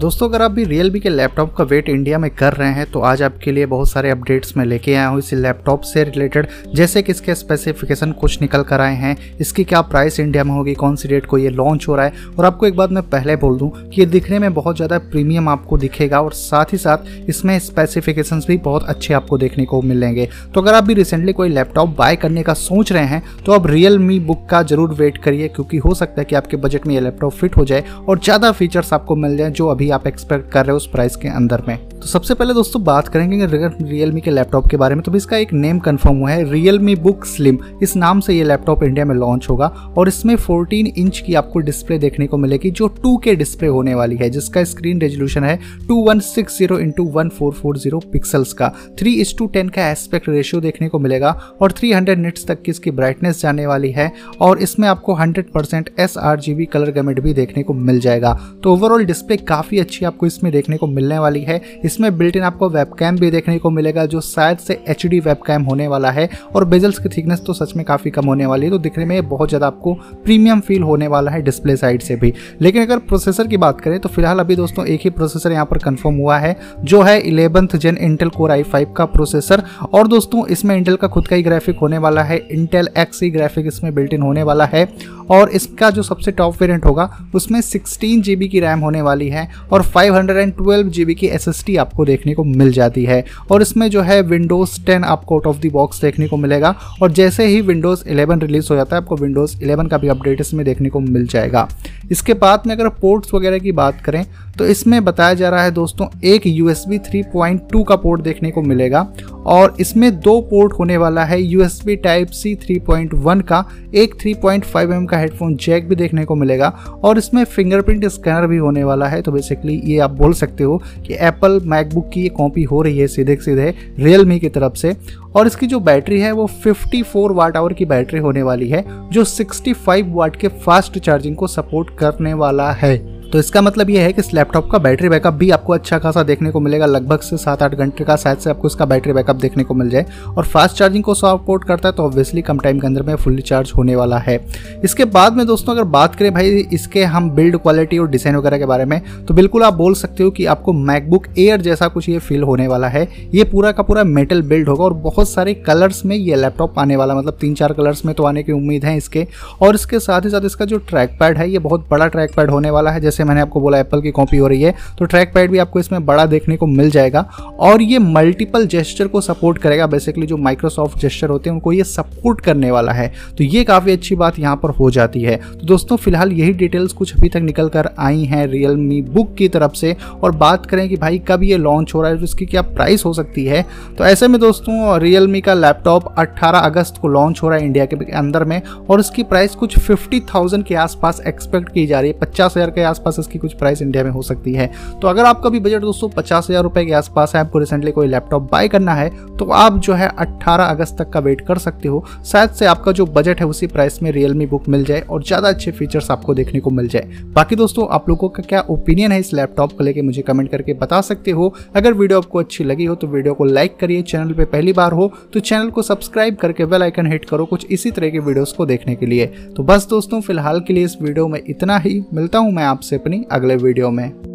दोस्तों, अगर आप भी रियल के लैपटॉप का वेट इंडिया में कर रहे हैं तो आज आपके लिए बहुत सारे अपडेट्स मैं लेके आया हूँ इस लैपटॉप से रिलेटेड जैसे कि इसके स्पेसिफिकेशन कुछ निकल कर आए हैं। इसकी क्या प्राइस इंडिया में होगी, कौन सी डेट को ये लॉन्च हो रहा है? और आपको एक बात मैं पहले बोल दूँ कि ये दिखने में बहुत ज़्यादा प्रीमियम आपको दिखेगा और साथ ही साथ इसमें स्पेसिफिकेशन भी बहुत अच्छे आपको देखने को मिलेंगे। तो अगर आप भी रिसेंटली कोई लैपटॉप बाय करने का सोच रहे हैं तो आप रियल बुक का ज़रूर वेट करिए, क्योंकि हो सकता है कि आपके बजट में ये लैपटॉप फिट हो जाए और ज़्यादा फीचर्स आपको मिल जाए जो अभी आप एक्सपेक्ट कर रहे हो उस प्राइस के अंदर में। तो सबसे पहले दोस्तों बात करेंगे रियल मी के लैपटॉप के बारे में तो इसका एक नेम कंफर्म हुआ है रियल मी बुक स्लिम इस नाम से ये लैपटॉप इंडिया में लॉन्च होगा और इसमें 14 इंच की आपको डिस्प्ले देखने को मिलेगी, जो 2 के डिस्प्ले होने वाली है, जिसका स्क्रीन रेजोल्यूशन है 2160 इंटू वन पिक्सल्स का। 3 इस टू टेन का एस्पेक्ट रेशियो देखने को मिलेगा और 300 निट्स तक की इसकी ब्राइटनेस जाने वाली है और इसमें आपको 100 परसेंट एस कलर गमेट भी देखने को मिल जाएगा। तो ओवरऑल डिस्प्ले काफ़ी अच्छी आपको इसमें देखने को मिलने वाली है। इसमें बिल्ट इन आपको वेबकैम भी देखने को मिलेगा, जो शायद से एच डी वेबकैम होने वाला है और बेजल्स की थिकनेस तो सच में काफ़ी कम होने वाली है तो दिखने में बहुत ज़्यादा आपको प्रीमियम फील होने वाला है डिस्प्ले साइड से भी। लेकिन अगर प्रोसेसर की बात करें तो फ़िलहाल अभी दोस्तों एक ही प्रोसेसर यहाँ पर कन्फर्म हुआ है, जो है eleventh gen Intel core i five का प्रोसेसर और दोस्तों, इसमें इंटेल का खुद का ही ग्राफिक होने वाला है इंटेल एक्स ही ग्राफिक इसमें बिल्ट इन होने वाला है। और इसका जो सबसे टॉप वेरिएंट होगा, उसमें सिक्सटीन जी की रैम होने वाली है और 512 हंड्रेड जी की एस आपको देखने को मिल जाती है। और इसमें जो है विंडोज़ 10 आपको आउट ऑफ़ द बॉक्स देखने को मिलेगा। और जैसे ही विंडोज़ 11 रिलीज़ हो जाता है, आपको विंडोज़ 11 का भी अपडेट इसमें देखने को मिल जाएगा। इसके बाद में अगर पोर्ट्स वगैरह की बात करें तो इसमें बताया जा रहा है दोस्तों, एक USB 3.2 का पोर्ट देखने को मिलेगा और इसमें दो पोर्ट होने वाला है U S B type C 3.1 का, एक 3.5 mm का हेडफोन जैक भी देखने को मिलेगा और इसमें फिंगरप्रिंट स्कैनर भी होने वाला है। तो बेसिकली ये आप बोल सकते हो कि एप्पल मैकबुक की ये कॉपी हो रही है सीधे सीधे रियल मी की तरफ़ से और इसकी जो बैटरी है वो 54 वाट आवर की बैटरी होने वाली है, जो 65 वाट के फास्ट चार्जिंग को सपोर्ट करने वाला है। तो इसका मतलब ये है कि इस लैपटॉप का बैटरी बैकअप भी आपको अच्छा खासा देखने को मिलेगा। लगभग से सात आठ घंटे का शायद से आपको इसका बैटरी बैकअप देखने को मिल जाए। और फास्ट चार्जिंग को सपोर्ट करता है तो ऑब्वियसली कम टाइम के अंदर में फुल्ली चार्ज होने वाला है। इसके बाद में दोस्तों, अगर बात करें भाई इसके हम बिल्ड क्वालिटी और डिज़ाइन वगैरह के बारे में तो बिल्कुल आप बोल सकते हो कि आपको मैकबुक एयर जैसा कुछ ये फील होने वाला है। ये पूरा का पूरा मेटल बिल्ड होगा और बहुत सारे कलर्स में ये लैपटॉप आने वाला मतलब तीन चार कलर्स में तो आने की उम्मीद है इसके। और इसके साथ ही साथ इसका जो ट्रैक पैड है, ये बहुत बड़ा ट्रैक पैड होने वाला है। जैसे मैंने आपको बोला एप्पल की कॉपी हो रही है तो ट्रैक पैड भी आपको इसमें बड़ा देखने को मिल जाएगा। और ये मल्टीपल जेस्टर को सपोर्ट करेगा बेसिकली जो माइक्रोसॉफ्ट जेस्टर होते हैं उनको ये सपोर्ट करने वाला है। तो ये काफ़ी अच्छी बात यहाँ पर हो जाती है। तो दोस्तों फ़िलहाल यही डिटेल्स कुछ अभी तक निकल कर आई हैं रियल मी बुक की तरफ़ से। और बात करें कि भाई कब ये लॉन्च हो रहा है तो इसकी क्या प्राइस हो सकती है? तो ऐसे में दोस्तों रियल मी का लैपटॉप 18 अगस्त को लॉन्च हो रहा है इंडिया के अंदर में और इसकी प्राइस कुछ 50,000 के आसपास एक्सपेक्ट की जा रही है पचास के आसपास इसकी कुछ प्राइस इंडिया में हो सकती है। तो अगर आपका भी बजट दोस्तों पचास हज़ार रुपए के आसपास है, आपको रिसेंटली कोई लैपटॉप बाय करना है तो आप जो है अट्ठारह अगस्त तक का वेट कर सकते हो। शायद से आपका जो बजट है उसी प्राइस में रियलमी बुक मिल जाए और ज़्यादा अच्छे फीचर्स आपको देखने को मिल जाए। बाकी दोस्तों, आप लोगों का क्या ओपिनियन है इस लैपटॉप को लेकर मुझे कमेंट करके बता सकते हो। अगर वीडियो आपको अच्छी लगी हो तो वीडियो को लाइक करिए। चैनल पर पहली बार हो तो चैनल को सब्सक्राइब करके बेल आइकन हिट करो कुछ इसी तरह के वीडियोस को देखने के लिए। तो बस दोस्तों, फ़िलहाल के लिए इस वीडियो में इतना ही। मिलता हूँ मैं आपसे अपनी अगले वीडियो में।